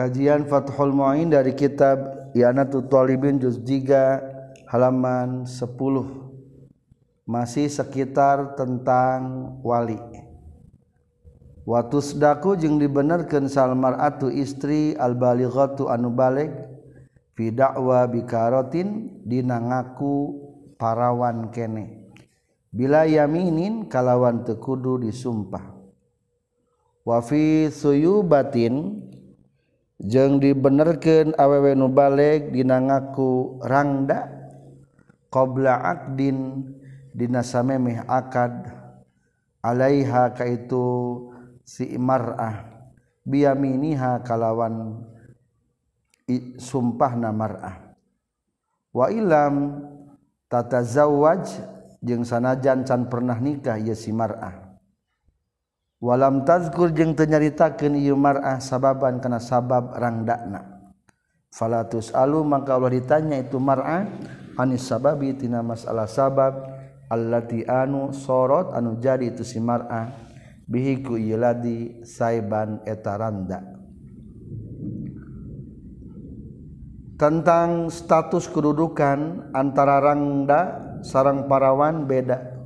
Kajian Fathul Mu'in dari kitab Yanatu Talibin Juz 3 halaman 10 masih sekitar tentang wali. Watusdaku jeung dibenerkeun salmar atu istri al-balighatu anu balig fi da'wa bikarotin dina ngaku parawan kene. Bila yaminin kalawan tekudu disumpah. Wa fi suyubatin jeung dibenerken awew nubalek dinangaku rangda qblaakdin dinameh akad alaiha ka itu simarah biaminiha kalawan sumpah namarah wa ilam tata zawaj jeung sanajan can pernah nikah ya simarah walam tazkur jeung tenyaritakeun ieu mar'ah sababan kana sabab rangdakna falatus alu maka Allah ditanya itu mar'ah anis sababi? Tina masalah sabab allati anu sorot anu jadi itu si mar'ah. Bihi ku ieu ladi saiban eta randa. Tentang status kedudukan antara rangda sarang parawan beda.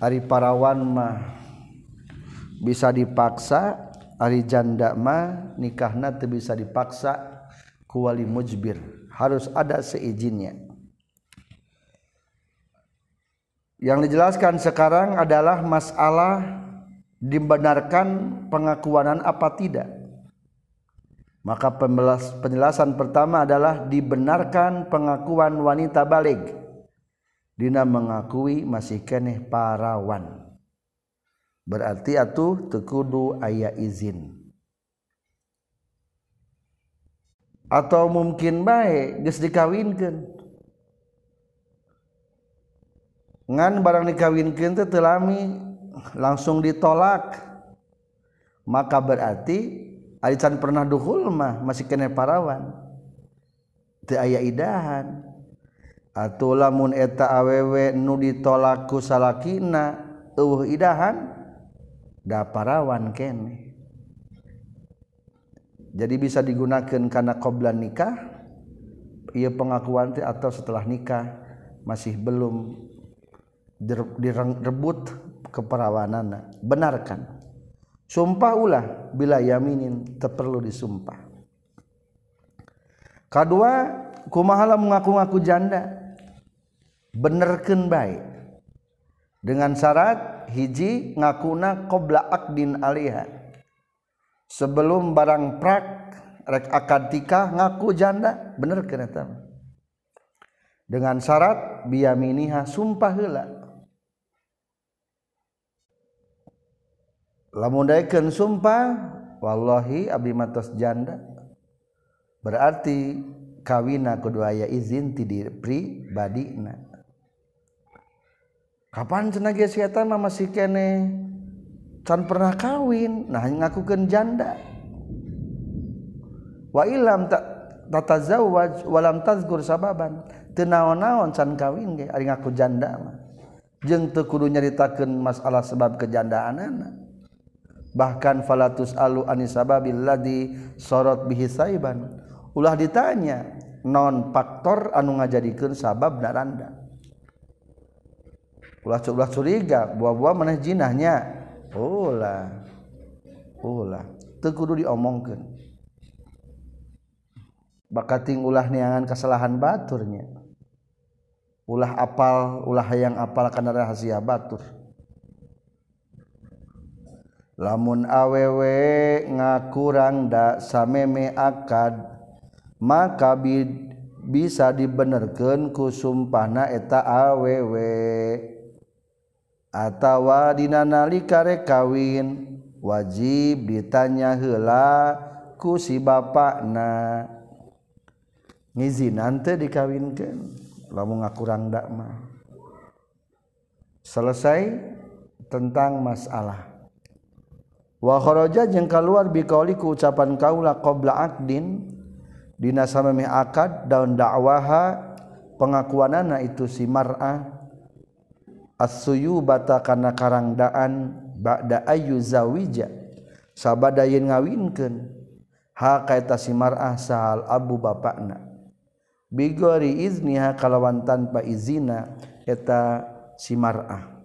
Ari parawan mah bisa dipaksa ari jandama nikahna teu bisa dipaksa ku wali mujbir. Harus ada seizinnya. Yang dijelaskan sekarang adalah masalah dibenarkan pengakuanan apa tidak. Maka penjelasan pertama adalah dibenarkan pengakuan wanita balik dina mengakui masih keneh parawan berarti atuh tekudu ayah izin. Atau mungkin baik geus dikawinkan ngan barang dikawinkan teh telami langsung ditolak. Maka berarti arisan pernah duhul mah masih kena parawan. Teu aya idahan. Atau lamun eta awewe nu ditolak ku salakina eueuh idahan parawan kene. Jadi bisa digunakan karena qoblan nikah ia pengakuan atau setelah nikah masih belum direbut keperawanan benarkan sumpah ulah bila yaminin perlu disumpah. Kedua kumahala mengaku-ngaku janda? Benerkan baik dengan syarat hiji ngakuna qobla akdin alaiha sebelum barang prak rek akad tikah ngaku janda. Bener kena dengan syarat biyaminiha sumpah heula lamun sumpah wallahi abdi matos janda. Berarti kawina kudu aya izin ti pribadina Kapan cenage si eta mah masih kene can pernah kawin nah ngakukeun janda. Wa ilam tak tatazawwaj walam tazkur sababan teu naon-naon can kawin ge ari ngaku janda mah. Jeung teu kudu nyaritakeun masalah sebab kejandaanana. Bahkan falatus alu anisababil ladzi sorot bihi saiban. Ulah ditanya non faktor anu ngajadikeun sabab naranda. ulah ulah curiga buah-buah mana jinahnya. Ulah ulah. Teu kudu diomongkeun. Bakat ulah neangan kesalahan baturnya. Ulah apal ulah hayang apal kana rahasia batur. Lamun awewe ngakurang da sameme akad maka bid, bisa dibenerkeun ku sumpahna eta awewe. atawa dina nalika rek kawin wajib ditanya heula ku si bapakna. Ngizinan teu dikawinkeun lamun ngakurang dak mah. Selesai tentang masalah. Wa kharaja jeung kaluar biqauli ku ucapan kaula qabla aqdin dina samemi akad daun dakwaha pengakuanana itu si mar'ah. Suyu bata karena karangdaan bakda ayu zawija. Sabada yen ngawinkeun simar asal Abu Bapakna. Bigori izniha kalawan tanpa izina eta simarah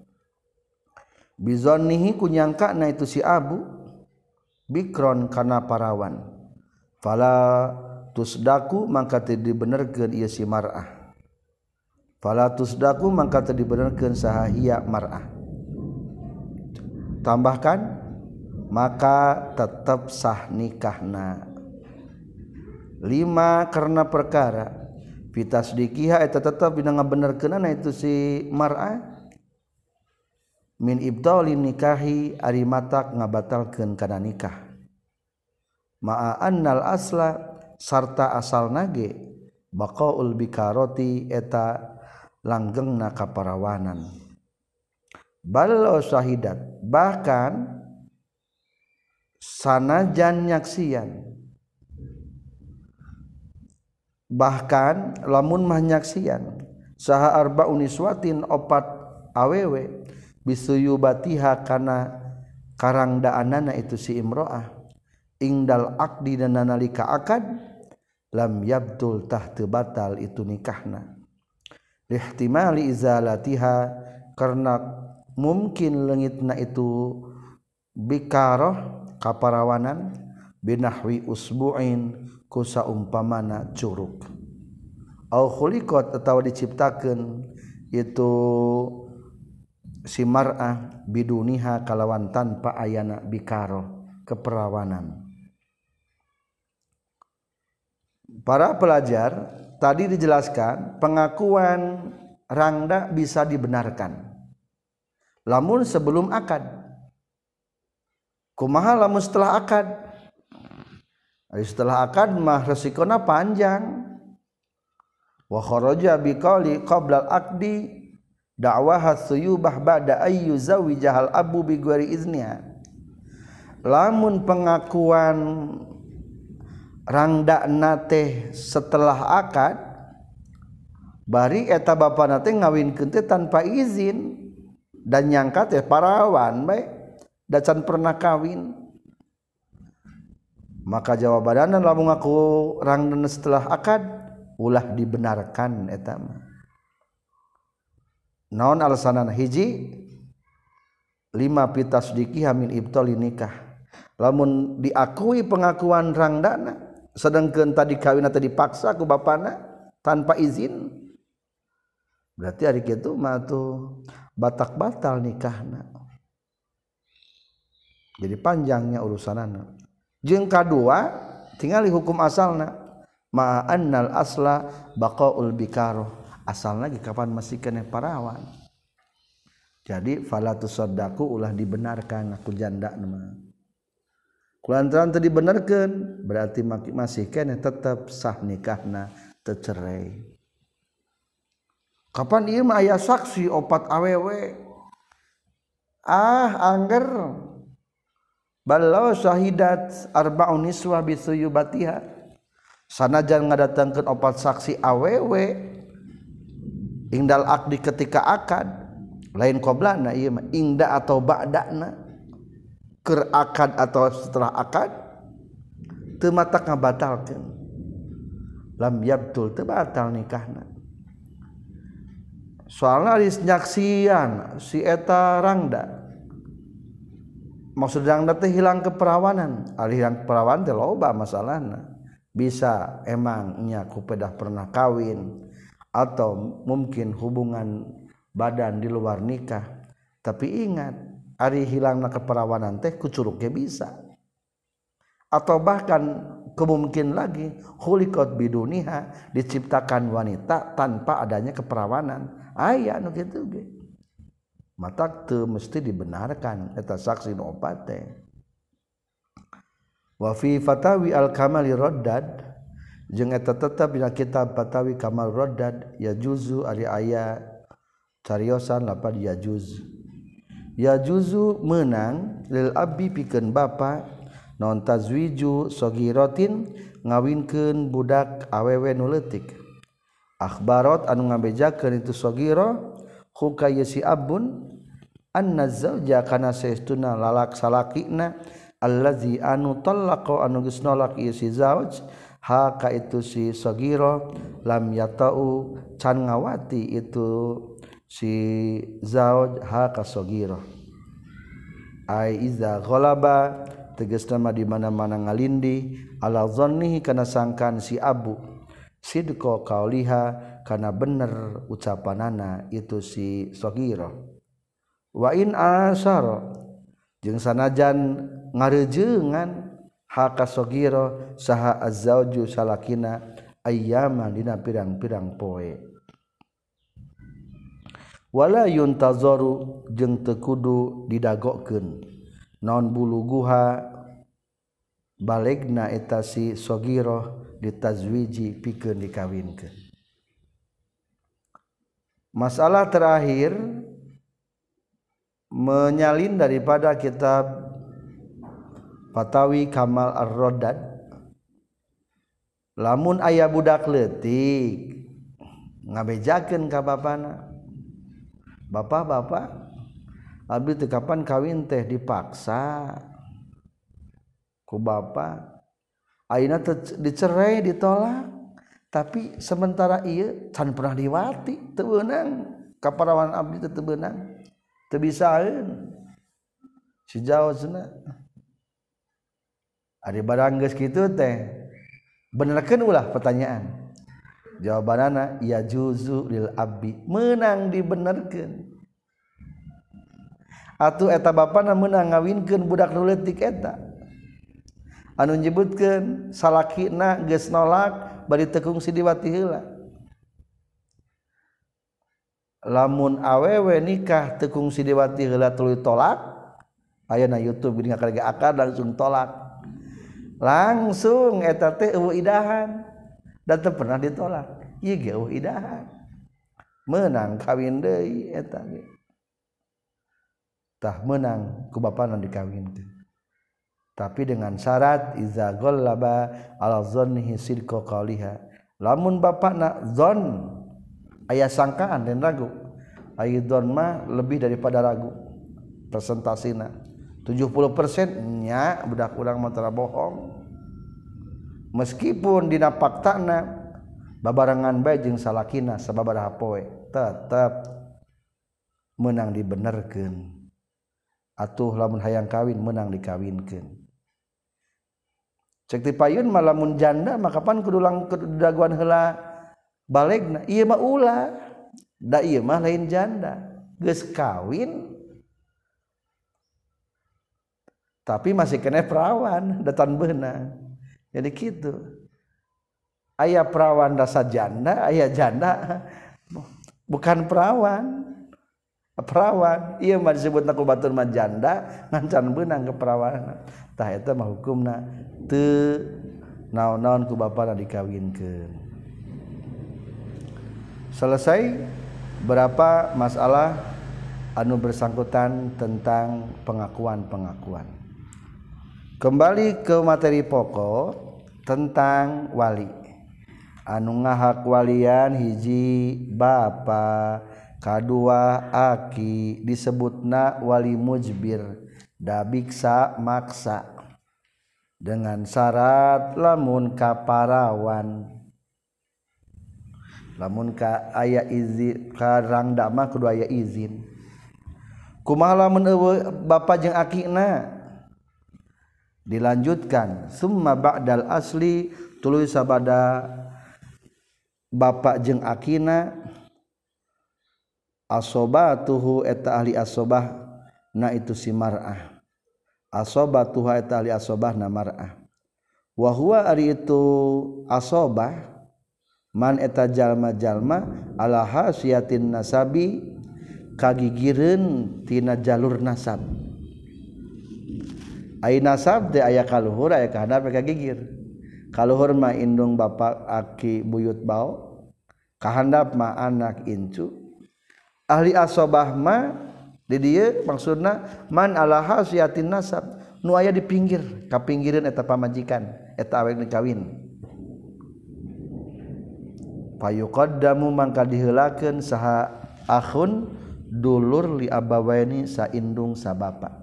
bizonnihi kunyangka na itu si Abu Bikron karena parawan. Fala tusdaku maka dibenerkeun ieu si mar'ah fala tusdaku maka dibenerkeun saha mar'ah. Tambahkan maka tetap sah nikahna. Lima karena perkara. Fitas dikiha eta tetap bina ngabenerkeunana itu si mar'ah. Min ibdalin nikahi ari matak ngabatalkeun kana nikah. Ma'a annal asla sarta asal nage baqaul bikaroti eta langgengna kaparawanan. Ballo syahidat bahkan sanajan nyaksian. Bahkan lamun mah nyaksian saha arba uniswatin opat awewe bisuyu batiha kana karang daanana itu si imro'ah. Ingdal akdi dan nalika akad lam yabdul tahtu batal itu nikahna lihtimali izalatiha karena mungkin lengitna itu bikaroh kaparawanan binahwi usbu'in kusa umpamana curug. Au khuliqat atau diciptakan itu si mar'ah biduniha kalawan tanpa ayana bikaroh keperawanan. Para pelajar tadi dijelaskan pengakuan rangda bisa dibenarkan. Lamun sebelum akad. Kumaha lamun setelah akad? Setelah akad mah resikona panjang. Wa kharaja biqali qabla al-aqdi dakwah suyubah ba'da ayyu jahal abu bi ghairi izniha lamun pengakuan rangda nate setelah akad bari eta bapa nate ngawin teh tanpa izin. Dan nyangka teh parawan baik dacan pernah kawin. Maka jawabanana lamun ngaku rangda setelah akad ulah dibenarkan eta naon alasanan? Hiji lima pitas diki hamil ibtali nikah. Lamun diakui pengakuan rangdana sedangkan tadi kawin atau dipaksa ku bapana tanpa izin. Berarti hari itu mah tuh batak batal nikahna jadi panjangnya urusanana jeung kadua tinggali hukum ma annal asla baqaul bikaroh. Asal lagi kapan masih kena parawan. Jadi falatusodaku ulah dibenarkan aku janda nama kulantaran tadi dibenerkan berarti masih kene tetap sah nikahna tercerai kapan iya mah ayah saksi opat awewe ah angger. Balau syahidat arba'un niswa bisuyubatiha. Sanajan ngadatangkeun opat saksi awewe ingdal akdi ketika akad lain qoblana ieu mah ingda atau ba'dana. Ker akad atau setelah akad teu matak ngabatalkeun lam yabtul teu batal nikahna. Soalna ari nyaksian si eta rangda. Maksud rangda teh hilang keperawanan. Ari hilang keperawanan teh loba masalahna. Bisa emang nya ku pedah pernah kawin atau mungkin hubungan badan di luar nikah. Tapi ingat hari hilangnya keperawanan teh kucuruknya bisa. Atau bahkan kemungkin lagi hulikot biduniha diciptakan wanita tanpa adanya keperawanan. Ayah nu gitu ge. Mata tu mesti dibenarkan eta saksi nu opat teh. Fatawi al kamali raddad tetap bila kita batawi kamal rodad ya juzu ari aya cariyosan lapar ya juz ya juzu menang lil abdi pikeun bapa non tazwiju sogirotin ngawinkeun budak awewe nu leutik. Akhbarat anu ngabejakeun itu sogiro huka yasi abun anna zawja kana saestuna lalak salakina allazi anu talaqa anu geus nolak ieu si zawj ha ka itu si sogira lam yatau can ngawati itu si zauj haka sogiro ai iza ghalaba tegas nama di mana-mana ngalindi ala zannihi kana sangkan si abu. Sidqa kauliha kana bener ucapanana itu si sogiro wa in asara jeung sanajan ngarejeungan haka sogiro saha azzauju salakina ayyaman dina pirang-pirang poe. wala yuntazaru jeung teu tekudu didagoken non buluguha balegna eta si sogiroh ditazwiji pikeun dikawinkeun. Masalah terakhir menyalin daripada kitab Fatawi Kamal Ar-Rodad lamun ayah budak letik ngabejakeun ka bapana. bapak-bapak Abdi teu kapan kawin teh? Dipaksa. Ku bapak ayeuna dicerai ditolak. Tapi sementara iya can pernah diwati teu beunang. Kaparawan abdi teu beunang. Teu bisaeun si jaosna ari barang geus kitu teh. Benerkeun ulah pertanyaan. jawaban anak ya juzu lil abdi. Menang dibenerkan atau eta bapana menang ngawinkan budak nuletik eta. Anu nyebutkeun salakina geus nolak bari tekung sidiwati heula. Lamun awewe nikah tekung sidiwati heula tuluy tolak ayeuna YouTube ini ngakarga akar langsung tolak. Langsung eta teh eueuh idahan. Dan pernah ditolak. Ieu ge eueuh idahan. Menang kawin deui eta. Tah menang ku bapana dikawinkeun tapi dengan syarat iza ghallaba ala dhannihi sidqa qaliha. Lamun bapakna zon aya sangkaan dan ragu. Aidon mah lebih daripada ragu. Persentasina. 70% nya budak urang mah bohong meskipun dina faktana babarangan bae jeung salakina sababaraha poe tetap menang dibenerkeun. Atuh lamun hayang kawin menang dikawinkeun. Cek ti payun malamun janda maka pan kudu langkeut daguan heula? Balegna ieu mah ulah. Da ieu mah lain janda. Geus kawin. Tapi masih kena perawan datan benang jadi gitu ayah perawan rasa janda ayah janda. Bukan perawan. Perawan. Iya mah disebut aku batur mah janda. Ngancan benang ke perawan. Tah eta mah hukumna. Teu naon-naon ku bapana dikawinkeun. Selesai berapa masalah anu bersangkutan tentang pengakuan-pengakuan? Kembali ke materi pokok tentang wali. Anu ngahawalian hiji ba K2 aki disebut na wali mujbir dabiksa maksa. Dengan syarat lamun kaparawan lamun ka aya izin karang dama kedua aya izin. Kumaha lamun bapak jeung akina dilanjutkan. Summa ba'dal asli tuluy sabada bapak jeung akina asobatuhu eta ahli asobah na itu si mar'ah. Asobatuhu eta ahli asobah na mar'ah. Wa huwa ari itu asobah man eta jalma-jalma ala hasiyatin nasabi kagigireun tina jalur nasab. Ay nasab teh aya kaluhur aya kahandap ka gigir. Kaluhur mah indung bapak aki buyut bau. Kahandap mah anak incu. Ahli asobah mah di dieu maksudna man ala hasiyatin nasab nu aya di pinggir ka pinggireun eta pamajikan eta awek nikawin. Payuqaddamu mangka diheulakeun saha akhun dulur li abawaini saindung sabapa.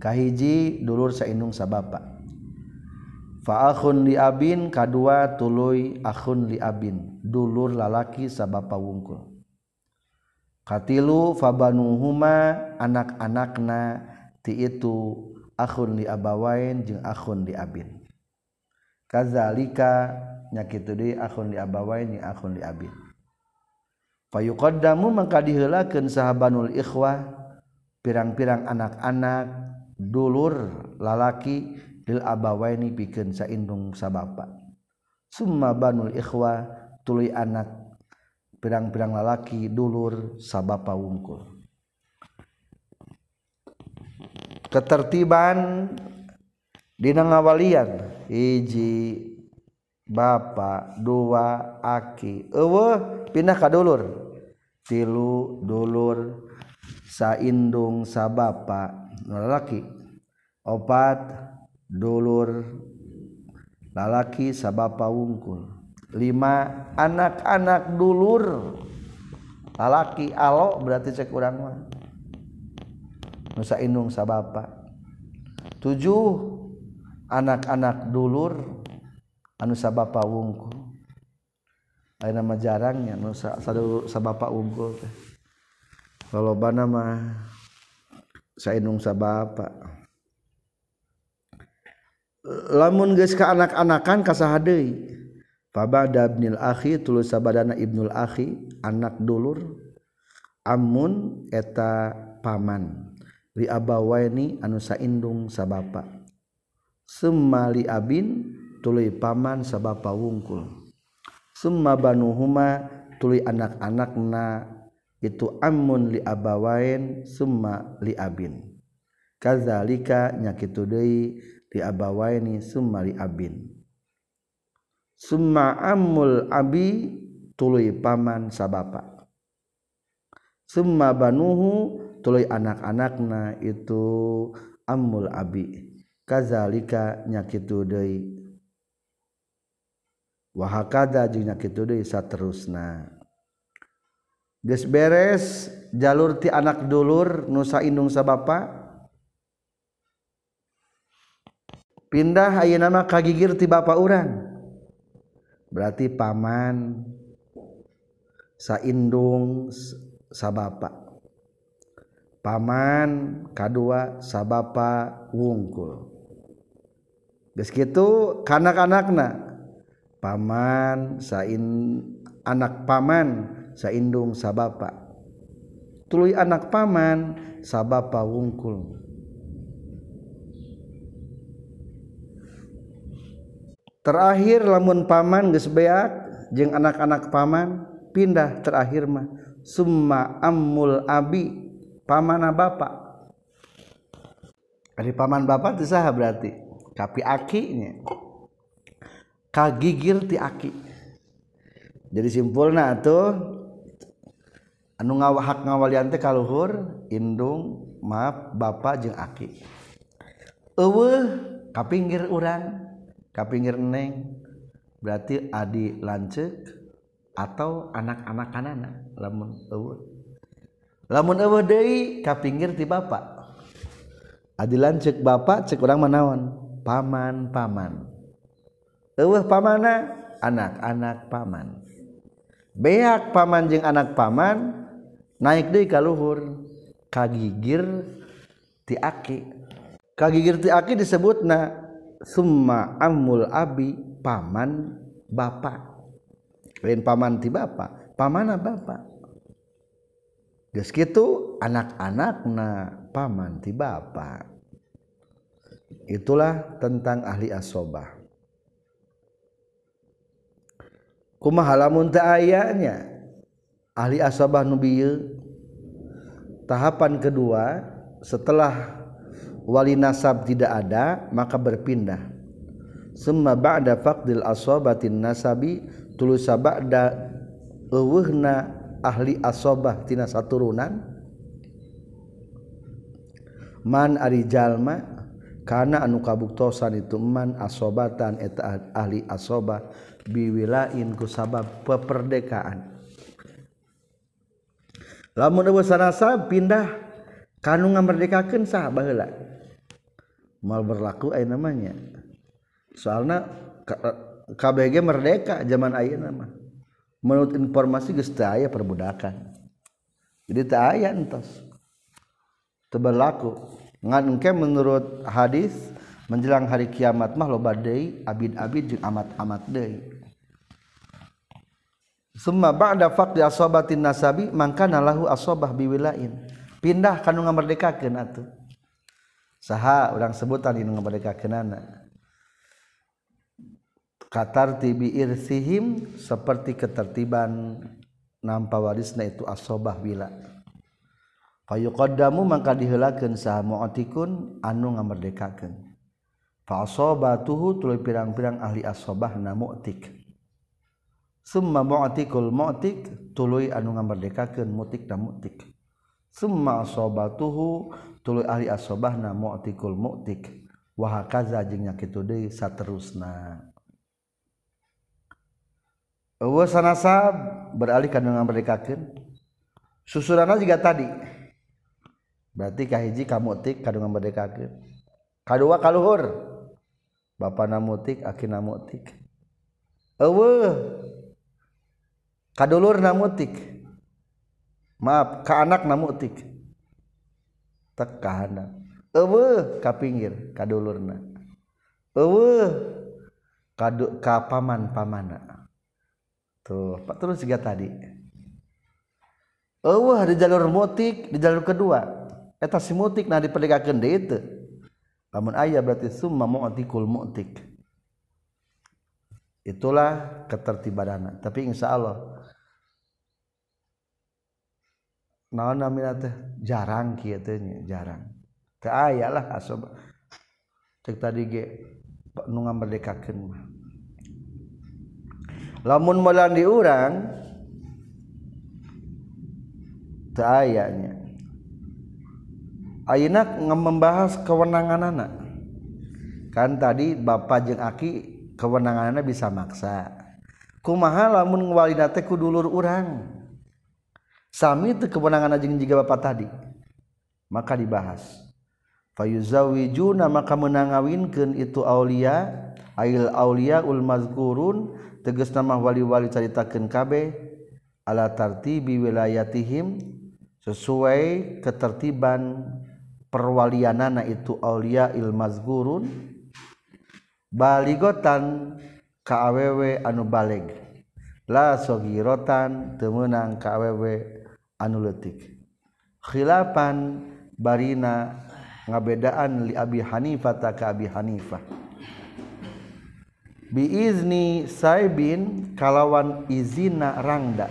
kahiji dulur sainung sa bapa. Faahun li abin kadua tuluy ahun li abin dulur lalaki sa bapa wungkul. Katilu fabanuhuma anak-anakna ti itu ahun li abawain jeung ahun li abin. Kazalika nyakitu deui ahun li abawain jeung ahun li abin. Fayuqaddamu mangka diheulakeun sahabanul ikhwah pirang-pirang anak-anak dulur lalaki lil abawaini pikeun saindung sabapa summa banul ikhwa tuluy anak pirang-pirang lalaki dulur sabapa wungkul. Ketertiban dina ngawalian hiji bapa dua aki eueuh pindah ka dulur. Tilu dulur saindung sabapa lalaki. Opat dulur lalaki sabapa wungkul lima anak-anak dulur. Lalaki alo berarti cek urang mah. Nusa indung sabapa. Tujuh anak-anak dulur anu sabapa wungkul lain nama jarangnya nusa sabapa wungkul kalau bana mah sayaungsa Bapak lamun geus ka anak-anakan kasaha deui fabada ibnil akhi tulus sabadana ibnul akhi anak dulur. Amun eta paman. Li abawaini anu saindung sabapa summa li abin tuluy paman sabapa wungkul. Summa banuhuma tuluy anak-anakna itu amun li abawain summa li abin. Kadzalika nyakitu deui li abawaini summa li abin. Summa amul abi tuluy paman sabapa. Summa banuhu tuluy anak-anakna itu amul abi. Kadzalika nyakitu deui wa hakada jeung nyakitu deui saterusna geus beres jalur ti anak dulur nusa indung sabapa pindah ayeuna nama kagigir ti bapa urang. Berarti paman saindung sabapa paman kadua sabapa wungkul. Geus kitu kanak-anakna. Paman sain anak paman saindung sabapa. Tuluy anak paman sabapa wungkul. Terakhir lamun paman geus beak jeung anak-anak paman pindah terakhir mah. Summa ammul abi pamana bapak Ari paman bapak teu saha berarti? Tapi akinya? Kagigir ti aki. Jadi simpulna tuh anu ngawahak ngawalian teh kaluhur indung maaf bapak jeung aki. Eueuh kapinggir urang kapinggir neng. Berarti adi lanceuk atau anak-anak kanana lamun eueuh. Lamun eueuh deui kapinggir ti bapak. Adi lanceuk bapak cek urang manaon paman paman eueuh pamana anak-anak paman. Beak paman jeung anak paman naik deui ka luhur kagigir ti aki. Kagigir ti aki disebutna summa ammul abi paman bapak lain paman ti bapak pamana bapak geus kitu anak-anakna paman ti bapak itulah tentang ahli asobah. Kumaha lamun teu ayanya ahli asabah nubiye tahapan kedua setelah wali nasab tidak ada maka berpindah. Summa ba'da faqdil asabatin nasabi tulus ba'da eueuhna ahli asabah tina saturunan. Man ari jalma kana anu kabuktosan itu man asobatan eta ahli asobah biwilain ku sabab peperdekaan. lamun sanasa pindah. Kanu ngamerdekakeun sah baheula. Mal berlaku aya namanya. Soalna KBG merdeka zaman ayeuna mah menurut informasi geus teu aya perbudakan. Jadi teu aya entos. Teu berlaku. Ngan engke menurut hadis menjelang hari kiamat mah loba deui abid-abid jeung amat-amat deui. Summa ba'da faqdi asabatin nasabi mangka lahu asabah biwilain. Pindah kanu ngamerdekakeun atuh. Saha urang sebutan dinu ngamerdekakeunana katartibi irsihim seperti ketertiban nampa warisna itu asobah wila. Fayuqaddamu maka diheulakeun saha mu'tikun anu ngamerdekakeun. Fa asobatuhu tuluy pirang-pirang ahli asobahna mu'tik summa mu'tikul mu'tik tuluy anu ngamerdekakeun mutik na mutik. Summa asobatuhu tuluy ahli asobahna mu'tikul mutik. Wa hakaza jeung nya kitu deui saterusna. Wa sanasab beralih kana ngamerdekakeun. Susuranna juga tadi. Berarti kahiji kamutik mutik kana ngamerdekakeun. Kadua kaluhur bapana mutik akina mutik. Eueuh. Kadulur namutik. Maaf ke anak namutik tekahan ka pinggir kadulurna. Kapaman pamana. Tuh pak terus juga tadi. Oh di jalur mutik di jalur kedua. Eta si mutik nah diperdekakeun deui itu lamun aya berarti summa mu'tikul mu'tik. Itulah ketertibanan tapi insya Allah naon namina teh jarang kieu teh jarang. Teu aya lah asob cek tadi ge nu ngamerdekakeun mah. Lamun moal di urang teu aya nya. Ayeuna membahas kewenangan anak kan tadi bapak jeung aki kewenanganna bisa maksa. Kumaha lamun ngwalina teh ku dulur urang? sami itu kewenangan anjing juga bapak tadi. Maka dibahas. Fayuzawijuna maka menangawinkan itu aulia ail aulia ul mazkurun tegas nama wali-wali caritakeun kabeh ala tartibi wilayatihim sesuai ketertiban perwalianana itu aulia ilmazgurun baligotan ka awewe anu baleg. La sogirotan temenang ka awewe anu letik khilapan barina ngabedaan li Abi Hanifah ta ka Abi Hanifah biizni saibin kalawan izina rangda.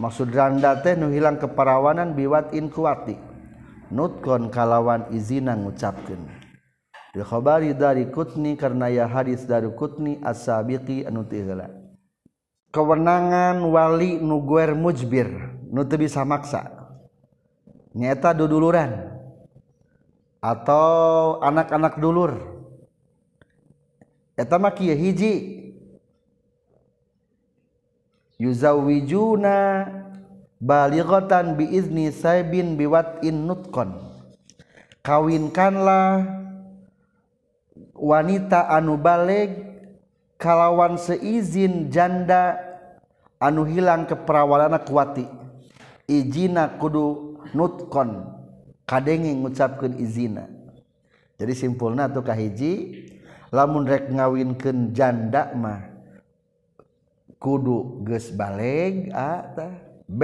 Maksud rangda teh nu hilang keparawanan biwatin kuati nutkon kalawan izina ngucapkeun. Di khabari dari kutni karena ya hadis dari kutni as-sabiqi anu tihla kewenangan wali nu guer mujbir nu teu bisa maksa. Nyata duduluran atau anak-anak dulur. Hiji. Yuzawijuna balighatan biizni saibin biwatin nutkon. Kawinkanlah wanita anu balik kalawan seizin janda anu hilang keperawalan kuati izina kudu nutkon kadenge ngucapkan izina. Jadi simpulna tuh kahiji lamun rek ngawinkan janda mah kudu ges baleg A ta. B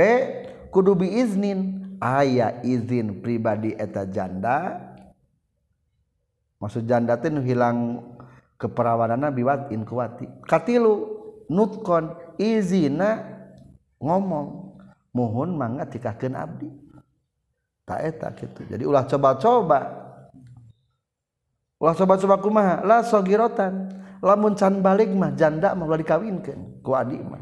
kudu biiznin. Aya izin pribadi eta janda. Maksud janda teh hilang keperawanana biwat in katilu nutkon izina ngomong. Mohon mangga tikahkeun abdi. Tak eta gitu jadi ulah coba-coba. Ulah coba-coba kumaha? La sogirotan. Lamun can balik mah janda mah ulah dikawinkeun ku adi mah.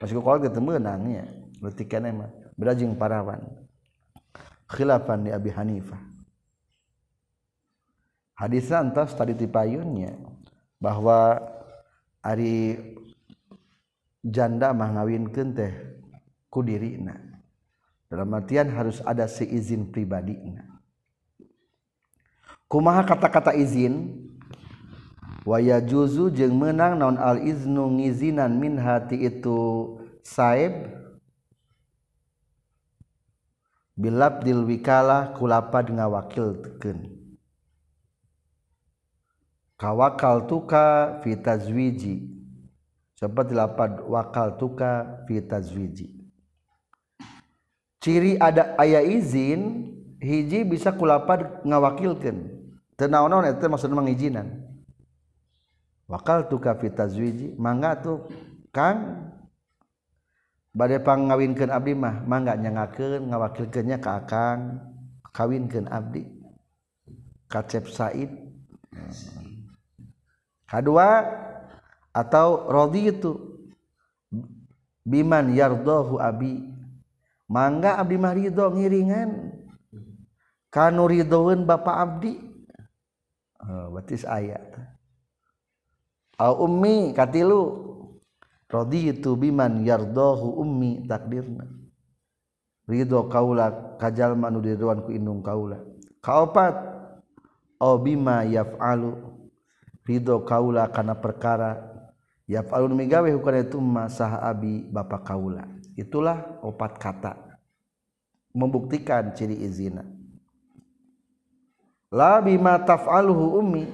Pas ku kolot ketemu nangnya leutik keneh mah. Beda jeung parawan. Khilafan di Abi Hanifah. hadis antas tadi tipayunnya bahwa Ari janda mah ngawinkeun teh ku dirina. Dalam artian harus ada seizin pribadina. Kumaha kata-kata izin? Waya juzu jeung menang naon al iznu ngizinan min hati itu saib? Bilab dil wikalah kulapad ngawakilkeun. kawakal tuka fitazwiji seperti lapad wakal tuka fitazwiji ciri ada ayah izin hiji bisa kulapad ngawakilkan tenaon-naon itu maksudnya mengizinan wakal tuka fitazwiji mangga tuh kang badai pangawinkan abdi mah mangga nyangakeun ngawakilkeunnya ka akang kawinkeun abdi. Kacep Said. kedua atau rodi itu. Biman yardohu abi. Mangga abdi mah ridho ngiringan. Kanu ridhoeun bapa abdi. Oh, batis ayat au ummi katilu. Rodi itu biman yardohu ummi takdirna. Ridho kaula kajal manu diridwan ku indung kaula. Kaopat? Au bima yaf'alu. Ridho kaula kana perkara. Yaf'alun migawe hukana itu ma saha abi bapak kaula. Itulah opat kata membuktikan ciri izina la bima taf'aluhu ummi.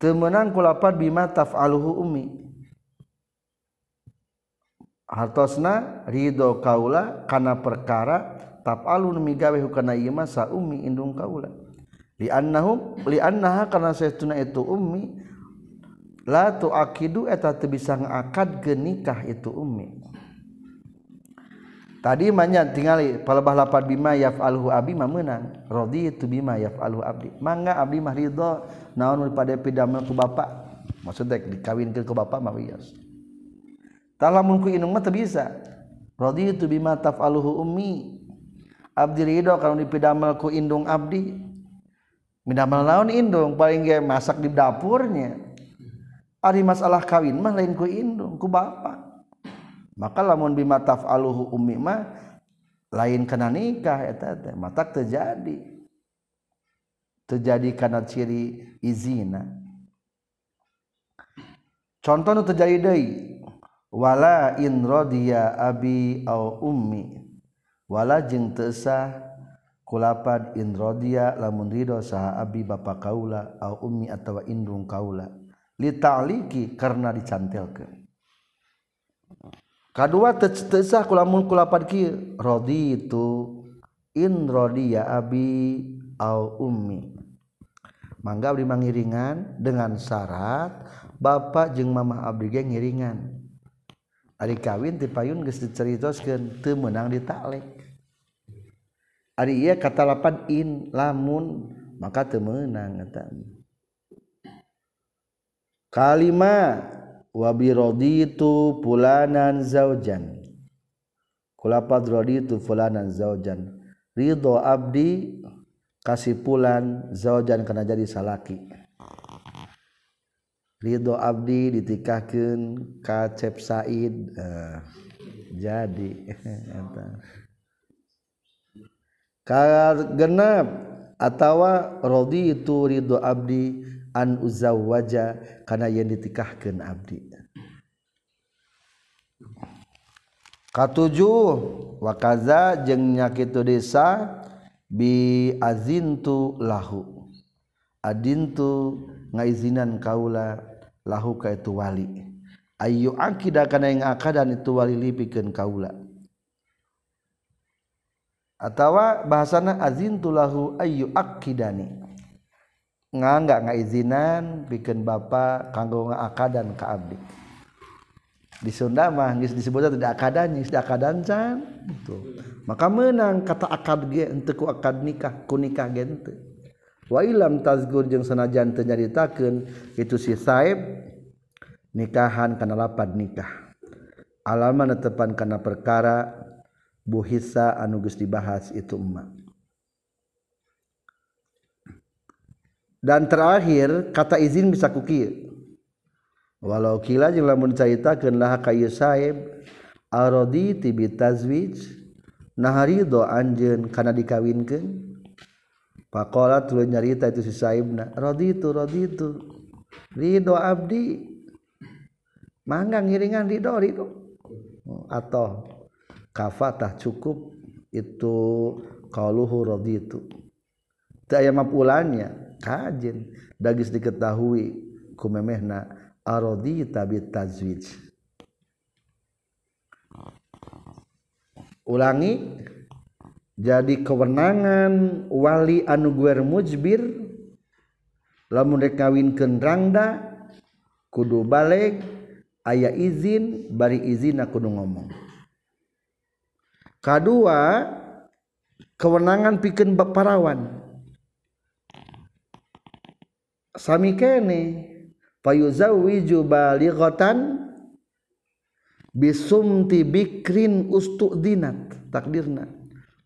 Temenang kulapat bima taf'aluhu ummi. Hartosna ridho kaula kana perkara taf'alun migawe hukana ieu ma sa ummi indung kaula liannahum liannaha karena saytuna itu ummi la tuakidu eta teu bisa ngakad ke nikah itu ummi. Tadi manya tingali palebah lapat bima yaf'alhu abi mah meunang raditu bima yaf'alhu abdi. Mangga abdi mah ridho naon pada pidamel ku bapak. Maksudnya dikawinkan ke bapak mah wias. Talamun ku inung mah teu bisa. Raditu bima taf'aluhu ummi. Abdi ridho kalau dipidamel ku indung abdi. Minamal naon indung paling ge masak di dapurnya. Ari masalah kawin mah lain ku indung ku bapak. Maka lamun bima taf'aluhu ummi mah lain kana nikah eta teh matak terjadi. Terjadi kana ciri izina. Contoh nu terjadi deui wala in radiya abi au ummi wala jeung teu sah kulapad indrodia lamun ridho saha abi bapa kaula au ummi atawa indung kaula. Li ta'liki karena dicantelkeun. Kedua tesah kulamun kulapad kieu raditu indrodia abi au ummi. Mangga abdi mangiringan dengan syarat bapak jeung mamah abdi ge ngiringan. Ari kawin ti payun geus dicaritoskeun teu meunang ditaklek Ari iya kata lapan in lamun. Maka temenang kalima wabi raditu fulanan zaujan. Kulapad raditu fulanan zaujan. Ridho abdi kasih pulan zaujan kena jadi salaki. Ridho abdi ditikahkeun kacep said. Uh, jadi genap atawa rodi itu ridho abdi an uzawaja karena yang ditikahkan abdi. Katujuh wakaza jeng nyakitu desa bi azintu lahu. Adintu ngaizinan kaula lahu ka itu wali. Ayu akidah karena yang akadan itu wali lipikan kaula. Atawa bahasana azintulahu ayu akidani. Nga nggak ngaizinan bikin bapak kanggo akadan ka abdi. Di Sunda mah disebutnya tidak akadan tidak akadan can itu maka menang kata akad ge henteu ku akad nikah ku nikah ge henteu wa ilam tazgur jeung sanajan teu nyaritakeun itu si saib nikahan kana lapad nikah. Alama netepan kana perkara buhisa anuges dibahas itu emak. Dan terakhir kata izin bisa kuki walau kila jeung lamun caritakeun laha ka Yusaib arodi tibi tazwij naharido anjeun kana dikawinkeun. Pakola tuluy nyarita itu si Saibna rodi itu ridho abdi mangga ngiringan ridho ridho oh, atau kafatah cukup itu kauluhu rodi itu Daya mapulannya kajin. Dagis diketahui kumemehna arodi tabi tazwij ulangi jadi kewenangan wali anuguer mujbir lamun rek ngawinkeun rangda kudu balik aya izin bari izin kudu ngomong kedua kewenangan piken parawan. Sami kene payuzawi balighatan bisumti bikrin ustu'dinat. Takdirna.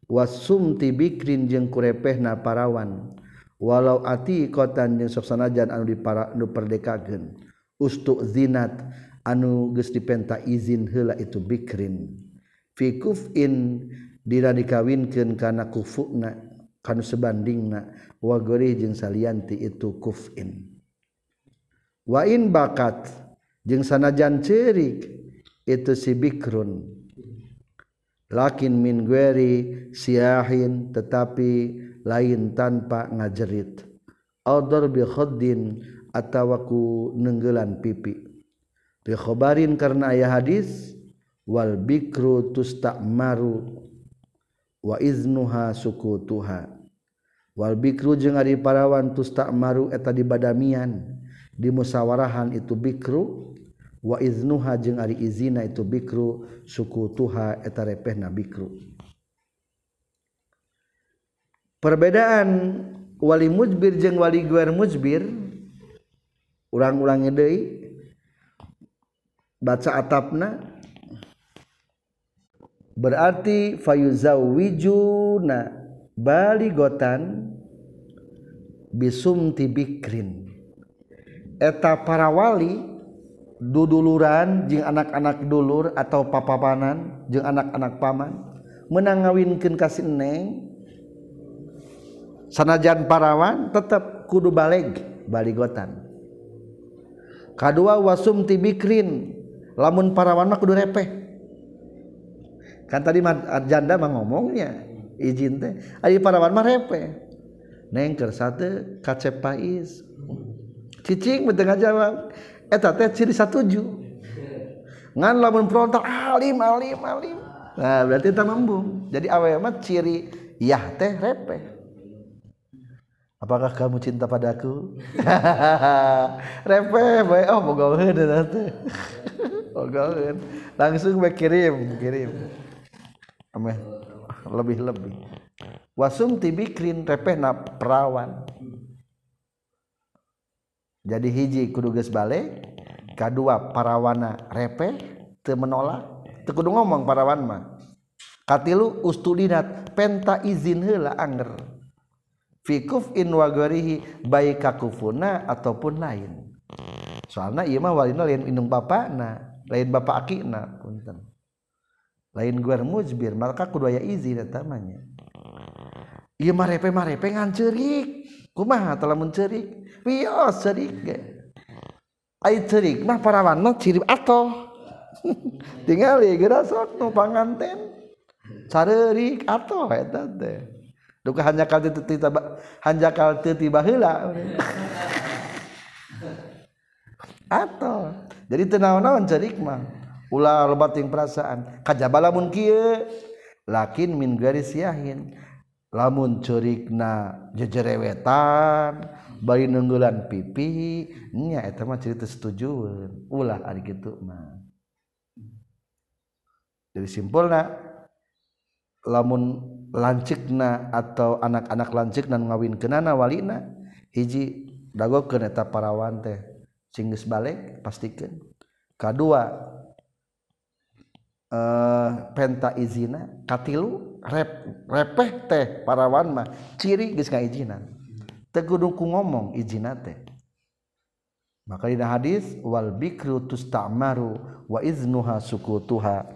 Wasumti bikrin jeung kurepehna parawan. Walau ati kotan jeung sok sanajan anu dipara nu perdekakeun. Ustu'dinat anu geus dipenta izin heula itu bikrin. fikufin dina dikawinkeun kana kufuna kana sebandingna wa gori jeung salianti itu kufin wa in bakat jeung sanajan ceurik itu si bikrun. Lakin min gueri siahin tetapi lain tanpa ngajerit. Audor bi khaddin atawa ku nenggelan pipi. Bi khabarin karena aya hadis wal bikru tusta'maru wa iznuha sukutuha. Wal bikru jeung ari parawan tusta'maru eta di badamian di musawarahan itu bikru wa iznuha jeung ari izina itu bikru suku tuha eta repehna bikru. Perbedaan wali mujbir jeung wali guer mujbir urang-urang deui baca atapna berarti fayuzawijuna baligotan bisumti bikrin. Eta para wali duduluran jeung anak-anak dulur atau papapanan jeung anak-anak paman menang ngawinkeun ka sineng sanajan parawan tetap kudu baleg baligotan. Kadua wasumti bikrin lamun parawan mah kudu repeh. Kan tadi janda mah ngomongnya izin teh. Ari parawan mah repeh neng keur sate kacep pais. Cicing beteng jawab. Eta teh ciri satuju. Ngan lamun frontal alim alim alim. Nah berarti kita membung jadi awalnya mah ciri yah teh repeh apakah kamu cinta padaku? Repeh baik oh bogoheun teh. Bogoheun langsung bae kirim kirim ameh lebih lebih. Wasum tibikrin repeh na perawan. Jadi hiji kuduges balik kedua parawana repe te menolak te kudu ngomong parawan mah. Katilu ustudinat penta izin heula anger. Fikuf in wagarihi baik kakufuna ataupun lain. Soalnya iya mah walina lain indung bapakna lain bapak akina punten lain gua mujbir maka kudu aya izin tamanya. Ieu mah repe mah repe ngan ceurik. Kumaha teh lamun ceurik? Wios ceurik ge. Ai ceurik mah parawan mah ciri atoh. Tingali geura sok nu panganten. Careurik atoh eta teh duka hanjakal teu tiba hanjakal teu tiba heula. Atoh. Jadi teu naon-naon ceurik mah. ulah lebating perasaan. Kajaba lamun kieu? Lakin min garis yahin lamun curigna jejerewetan bari nunggulan pipi nya eta mah cerita setujueun ulah ari kitu mah. Jadi simpulna lamun lancikna atau anak-anak lancik dan ngawin kenana walina hiji dagokeun eta parawan teh cinggeus balik pastikan. Kedua Uh, penta izina katilu rep, repeh teh parawan mah. Ciri geus ngaijinan teu ku ngomong izina teh. Maka dina hadis wal bikru tustamaru wa iznuha sukutuha.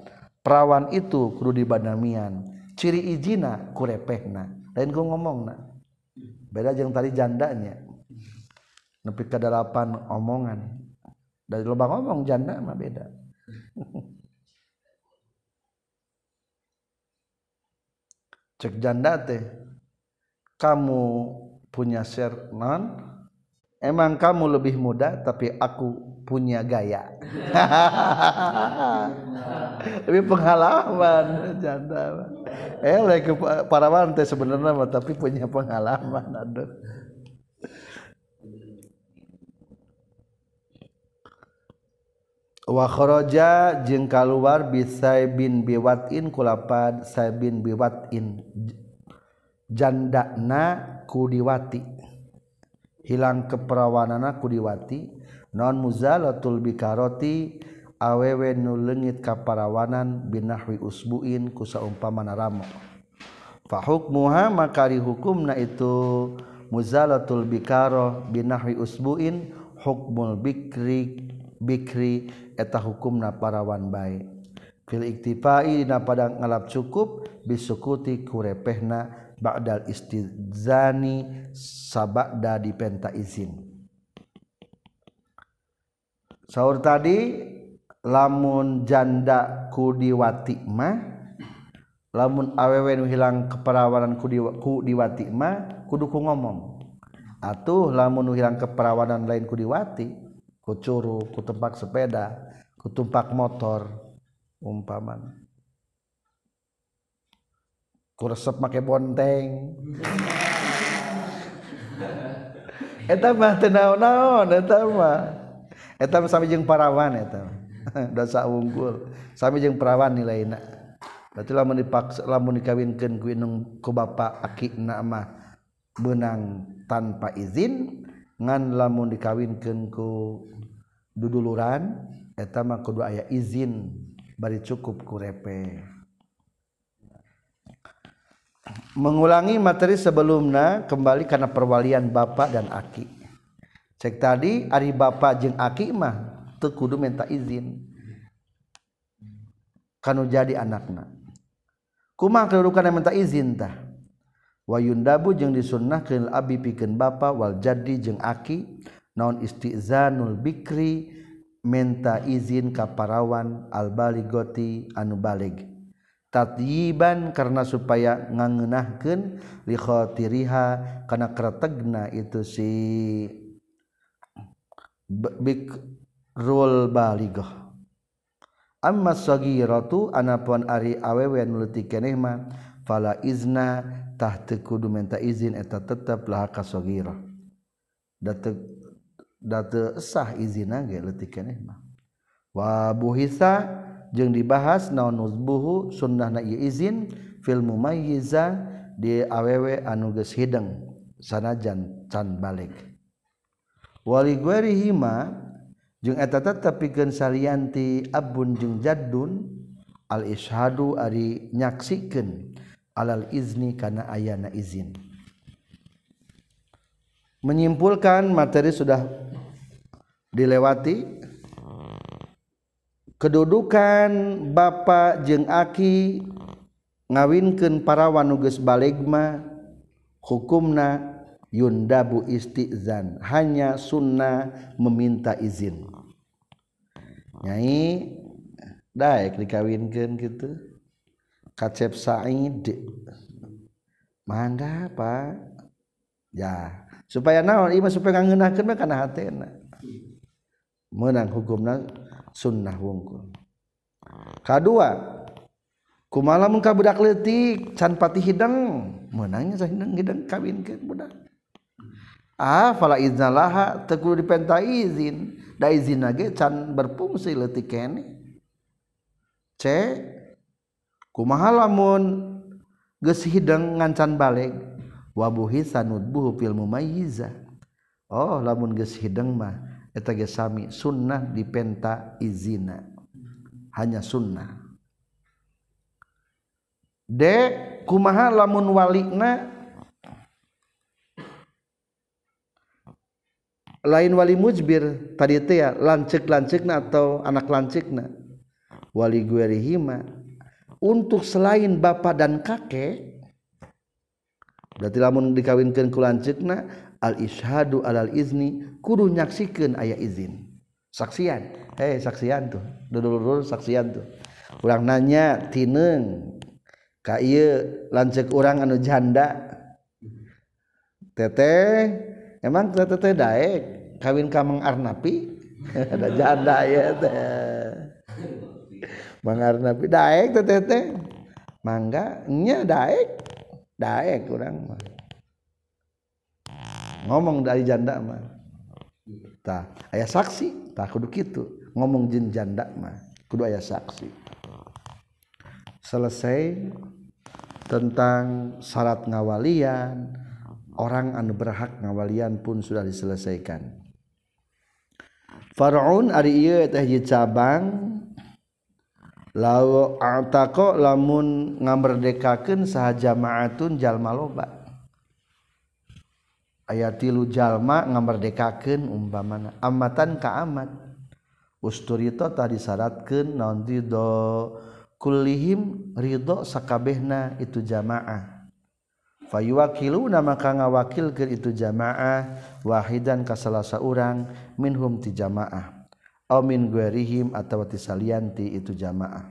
Perawan itu kudu dibadamian ciri izina ku repehna. Lain ku ngomongna. Beda jeung tadi jandanya. Nepi ke dalapan omongan. Dari lubang ngomong janda mah beda. cek janda teh kamu punya share non emang kamu lebih muda tapi aku punya gaya. Lebih pengalaman janda. Eh lagi para wanita sebenarnya tapi punya pengalaman aduh. wakhoroja jeung kaluar bisa bin biwatin kulapad saya bin biwatin. Jandakna kudiwati hilang keperawanana kudiwati non muzalatul bikaroti awewe nu leungit kaparawanan binahwi usbuin kusa umpamana ramo. Fa hukmuha makari hukumna itu muzalatul bikaro binahwi usbuin hukmul bikri Bikri eta hukum na parawan baik fil iktifai dina padang ngalap cukup bisukuti kurepehna ba'dal istizani sabada dipenta izin. Sahur tadi lamun janda kudiwati mah lamun awewe nu hilang keperawanan ku diwati mah kudu ku ngomong. Atuh lamun nu hilang keperawanan lain kudiwati kucuru kutumpak sepeda kutumpak motor umpaman. Kuresep make bonteng. Eta mah teu naon-naon eta mah. Eta mah sami jeng parawan eta dosa unggul. Sami jeng parawan nilaina. Berarti lamun dipaksa lamun dikawinkan ku ku bapa akina mah benang tanpa izin ngan lamun dikawinkan ku duduluran eta mah kudu aya izin bari cukup ku repe. Mengulangi materi sebelumnya kembali karena perwalian bapak dan aki. Cek tadi ari bapak jeung aki mah teu kudu minta izin. Kanu jadi anakna. Kumaha kedudukan yang minta izin tah? Wayundabu jeng disunnahkeun abi pikeun bapa wal jadi jeng aki naon istizanul bikri minta izin ka parawan al baligoti anu balig. Tatyiban karena supaya ngangeunahkeun li khotiriha kana kretegna itu si bikrul baligah. Amma sagiratu anapun ari awewe nuletik keneh fala izna kudu minta izin eta tetap lahaka sogirah date date sah izin ge letik keneh mah. Wa buhisa jeung dibahas naon nuzbuhu sunnahna ieu izin fil mumayyiza di awewe anu geus hideng sanajan can balik. Wali guerihi ma jeung eta tetep pikeun salianti abun jeung jaddun al ishadu ari nyaksikeun alal izni karena ayana izin. Menyimpulkan materi sudah dilewati. Kedudukan Bapak jeung Aki ngawinkan para wanuges balegma hukumna yundabu istizan hanya sunnah meminta izin. Nyai daek dikawinkan gitu kacep Said. Mangga pak. Ya supaya naon? Ima supaya ngangeunahkeun mah kana menang hukumna sunnah wungkul kadua kumaha mun ka budak leutik can pati hidang menangnya hidang hidang kawinkeun budak. Ah fala iznallaha teguh dipenta izin. Da izin ge can berfungsi leutik kene. C kumaha lamun? Geus hideng ngancan balik wabuhi sanudbuhu fil mumayyiza. Oh lamun geus hideng mah eta ge sami sunnah dipenta izina. Hanya sunnah. D kumaha lamun walikna? Lain wali mujbir tadi teh ya lancik lancikna atau anak lancikna. Wali guerihima. untuk selain bapak dan kakek berarti lamun dikawinkan ku lancikna al ishadu alal izni kudu nyaksikan ayah izin. Saksian. Hei saksian tuh. Dulu saksian tuh. Kurang nanya tineng? Kaya ieu orang anu janda. Teteh emang teteh daek? Kawin kamang Arnapi? Ada janda ya teh. Arnapi daek teteh teh mangga nya daek. Daek kurang mah. Ngomong dari janda mah. Tah ayah saksi. Tah kudu gitu ngomong jin janda mah kudu ayah saksi. Selesai tentang syarat ngawalian. Orang anu berhak ngawalian pun sudah diselesaikan. Faraun ari ieu teh cabang law ataqo lamun ngamerdekakeun saha jamaatun jalma loba. Aya tilu jalma ngamerdekakeun umpamana. Amatan ka amat. Usturito tadi syaratkeun naon ridho. Kullihim ridho sakabehna itu jamaah. Fayuwakilu nama ka ngawakilkeun itu jamaah. Wahidan ka salah urang minhum ti jamaah. Min guerihim atau salianti itu jamaah.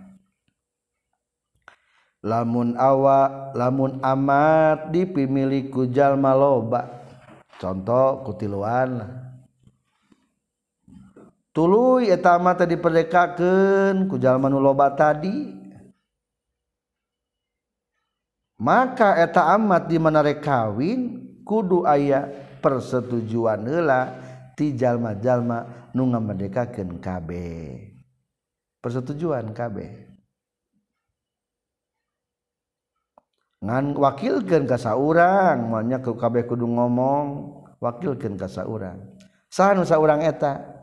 Lamun awak lamun amat dipimiliku jalma loba contoh kutiluan tulu eta amat diperdekakeun ku jalma nu loba tadi. Maka eta amat di mana kawin kudu aya persetujuan heula ti jalma-jalma nu ngamerdekakeun KB persetujuan KB ngan wakilkeun ka saurang manya ke KB kudu ngomong wakilkeun ka saurang. Saha nu saurang eta?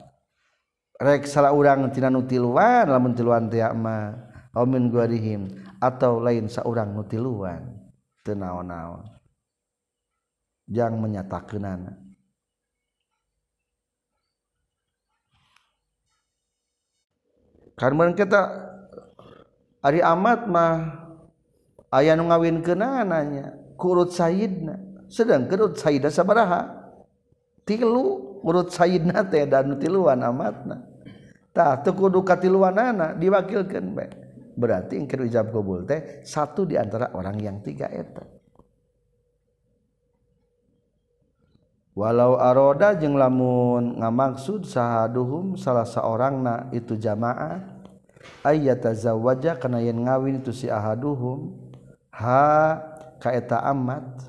Rek salah urang tina nu tiluan lamun tiluan teh mah au min guarihim atau lain saurang nu tiluan. Teu naon-naon. Jang menyatakeunana. karena kita Ari amat mah ayah nu ngawin kenananya kurut Sayyidna? Sedang kerut Sayyidah sabaraha? Tilu urut Sayyidna teh dan tiluan amatna tah teu kudu katiluanana diwakilkeun bae berarti engker ijab kabul teh satu di antara orang yang tiga eta. walau aroda jeung lamun ngamaksud sahaduhum salah seorang na itu jamaah. Ayat zawaja kana yen ngawin itu si ahaduhum. Ha kaeta amat.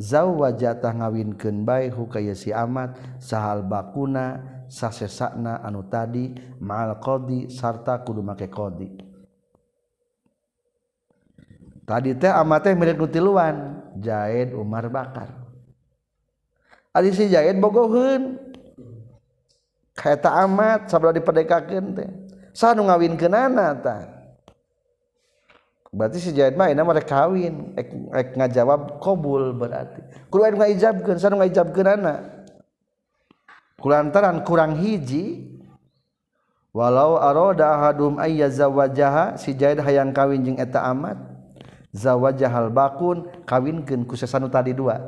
Zawaja tah ngawinkeun bae hukaya si amat. Sahal bakuna sasesakna anu tadi ma'al qadi sarta kudu make qadi. Tadi teh amat teh milik nutiluan jaid Umar Bakar. Ari si jahit bogohun Kaeta amat sabda dipedekakeun teh. Saha nu nana ta? Berarti si jahit mah ini mereka kawin, ek, ek ngajawab kobul berarti. Kudu aya ngaijabkeun, saha nu ngaijabkeunana? Kulantaran kurang hiji walau aroda ahadum ayya zawajaha si jahit hayang kawin jeung eta amat zawajahal bakun kawinkeun ku sesanu tadi dua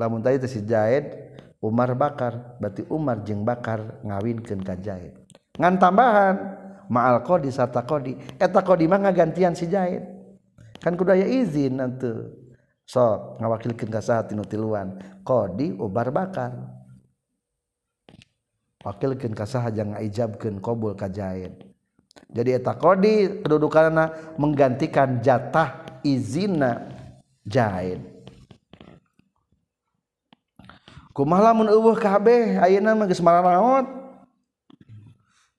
lamun tadi si Zaid Umar Bakar. Berarti Umar jeung Bakar ngawinkeun ka Zaid ngan tambahan ma'al qadi sarta qadi. Eta qadi mah ngagantian si Zaid kan kudu aya izin nanti so ngawakilkeun ka saha tinu tiluan. Qadi Umar Bakar. Wakilkeun ka saha jeung ngaijabkeun qabul ka Zaid jadi eta qadi kedudukanna menggantikan jatah izina Zaid kumalamun eueuh kabeh ayeuna mah geus mararaot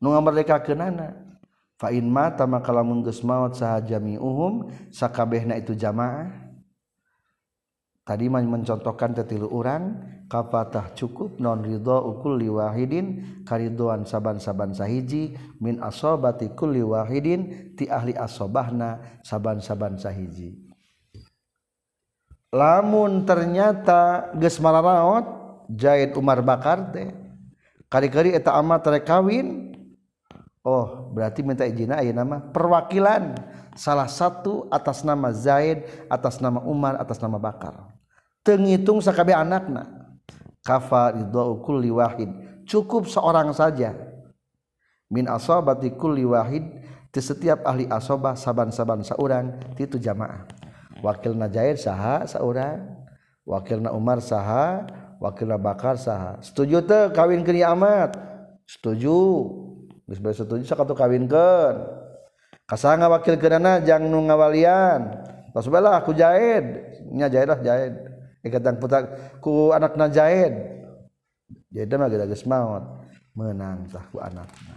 nu ngamerdekakeunana. Fa in mata maka lamun geus maot saha jami'uhum sakabehna itu jamaah. Tadi mah mencontohkan tetilu urang kapatah cukup non ridho ukul wahidin karidoan saban-saban sahiji min asobati kulli wahidin ti ahli asobahna saban-saban sahiji. Lamun ternyata geus marawat Zaid Umar Bakar teh. Kari-kari eta amat rekawin oh berarti minta izin aya nama perwakilan. Salah satu atas nama Zaid atas nama Umar atas nama Bakar. Tengitung sakabe anakna. Kafa ridho kulli wahid. Cukup seorang saja. Min asabati kulli wahid. Di setiap ahli asobah saban-saban saurang itu jamaah. Wakilna Zaid saha saurang. Wakilna Umar saha wakilna bakar saha. Setuju teh kawin ke amat setuju. Geus bae setuju sakatu kawinkeun. Kasanga wakil keunana jang nu ngawalian? Tos bae aku jahid nya jahid lah jahid ikatan putak ku anakna jahid jahid mah geus maot menang tah ku anakna.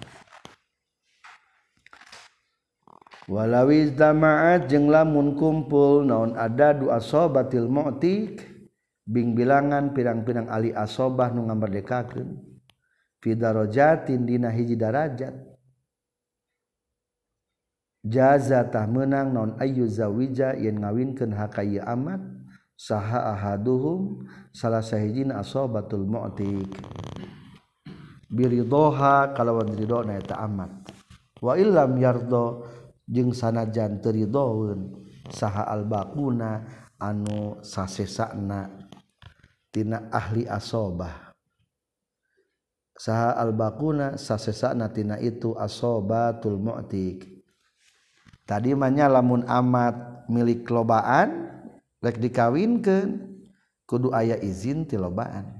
Walawi zama'at jeung lamun kumpul naon ada dua sobatil mu'tik Bing bilangan pirang-pirang Ali asobah nu ngamerdekakeun fidarojatin dina hiji darajat. Jaza tah meunang naon ayu zawija yen ngawinkeun hakaya amat saha ahaduhum salah sahijina asobatul mu'tik. Biridoha kalawan ridho na eta amat. Wa illam yardo jeung sanajan teu ridoeun saha albaquna anu sasesana. tina ahli asobah. Saha albakuna sasesana tina itu asobatul mu'tik. Tadi manya lamun amat milik lobaan lek dikawinkan kudu ayah izin ti lobaan.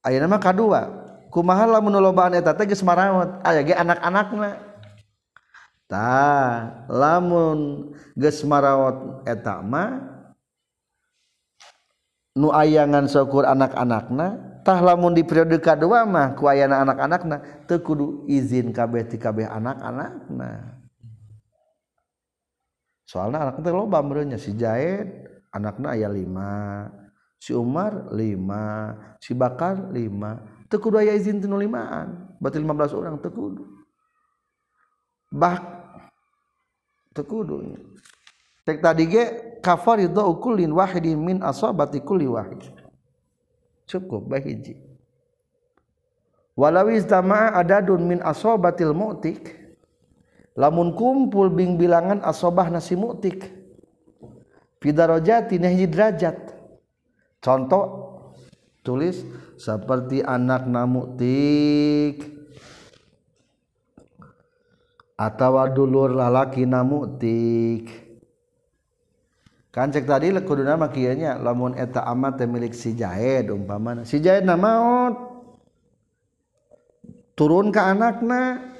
Ayah nama kadua kumaha lamun lobaan eta teh geus marawat aya ge anak-anakna. Ta lamun geus marawat eta mah nu ayangan syukur anak-anakna tah lamun di periode kedua mah ku ayana anak-anakna teu kudu izin kabeh ti kabeh anak-anakna. Soalnya anak teh loba meureun si Jaed anakna aya lima si Umar lima si Bakar lima. Teu kudu aya izin tinu limaan berarti 15 orang teu kudu. Bah teu kudu. Tek tadi ge kafar itu ukulin wahidin min asabati kulli wahid. Cukup baik hiji. Walawi istama adadun min asobatil mu'tik lamun kumpul bing bilangan asobah nasi mu'tik fidarojati hiji derajat. Contoh tulis seperti anak namutik atau dulur lalaki namutik kan cek tadi kudu nama kianya lamun eta amat milik si Jaed umpama si Jaed nama maot turun ke anakna.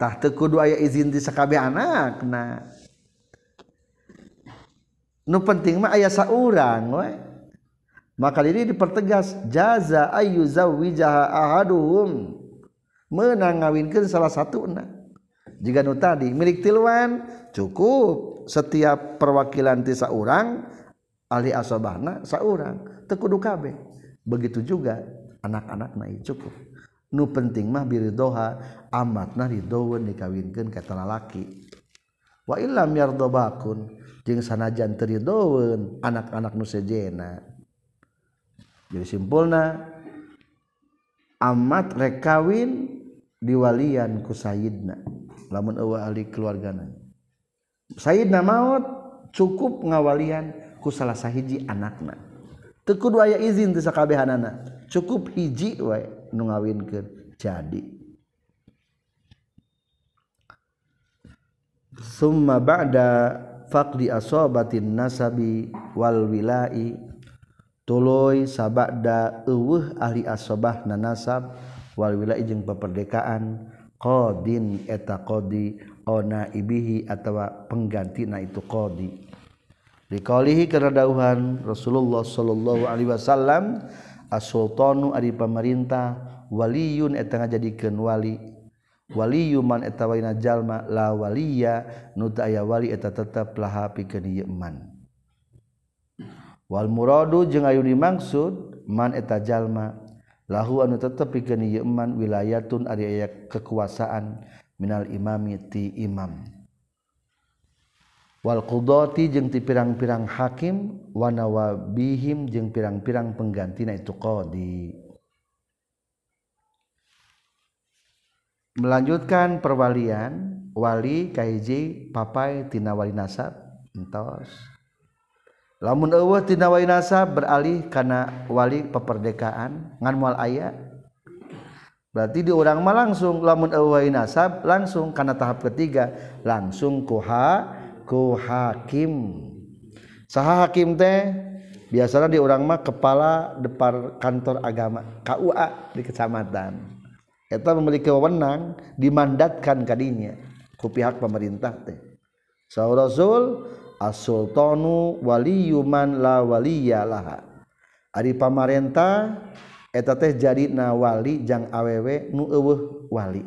Tah teu kudu aya izin di sakabeh anakna. Nu penting mah aya saurang we maka diri dipertegas jaza ayu zawijaha ahaduhum. Menang ngawinkeun salah satuna jika nu tadi milik tiluan cukup. setiap perwakilan tisa orang ahli asobahna saurang. Tekudu kabeh. Begitu juga anak-anak naik cukup. Nu penting mah biridoha amat nah ridowen dikawinkan kata lalaki. Wa ilam yardo bakun jeng sanajan teridowen anak-anak nu sejena. Jadi simpulna amat rekawin diwalian ku sayidna lamun awa ahli keluargana. Sayyidna maut cukup ngawalian ku salah sahiji anakna. Tekudu aya izin teu sakabehanana. Cukup hiji wae nu ngawinkeun. Jadi. Summa ba'da faqdi asabatin nasabi wal wilai. Tuluy sabada eueuh ahli asabah nanasab wal wilai jeung peperdekaan. Qadin eta qadi ona ibihi atau pengganti na itu qadi. Dikalihi keradauhan Rasulullah sallallahu alaihi wasallam as-sultanu ari pamarintah waliyun eta ngajadikeun wali. Waliyu man eta waina jalma la waliya nu aya wali eta tetep laha pikeun ieu man. Wal muradu jeung ayu dimaksud man eta jalma lahu anu tetep pikeun ieu man wilayatun ari aya kekuasaan. Minal imami ti imam. Wal qudati jeung ti pirang-pirang hakim wa nawabihim jeung pirang-pirang penggantina itu qadi. Melanjutkan perwalian wali kaiji papai tina wali nasab entos. Lamun eueuh tina wali nasab beralih kana wali peperdekaan ngan moal aya berarti di urang mah langsung lamun wali nasab langsung kana tahap ketiga langsung kuha ku hakim saha hakim teh biasanya di urang mah kepala depar kantor agama KUA di kecamatan. Eta memiliki wewenang dimandatkan kadinya ku pihak pemerintah teh. Saur Rasul as-sultanu waliyuman la waliya laha. Ari pamarentah eta teh jadi nawali jang awewe nu eueuh wali.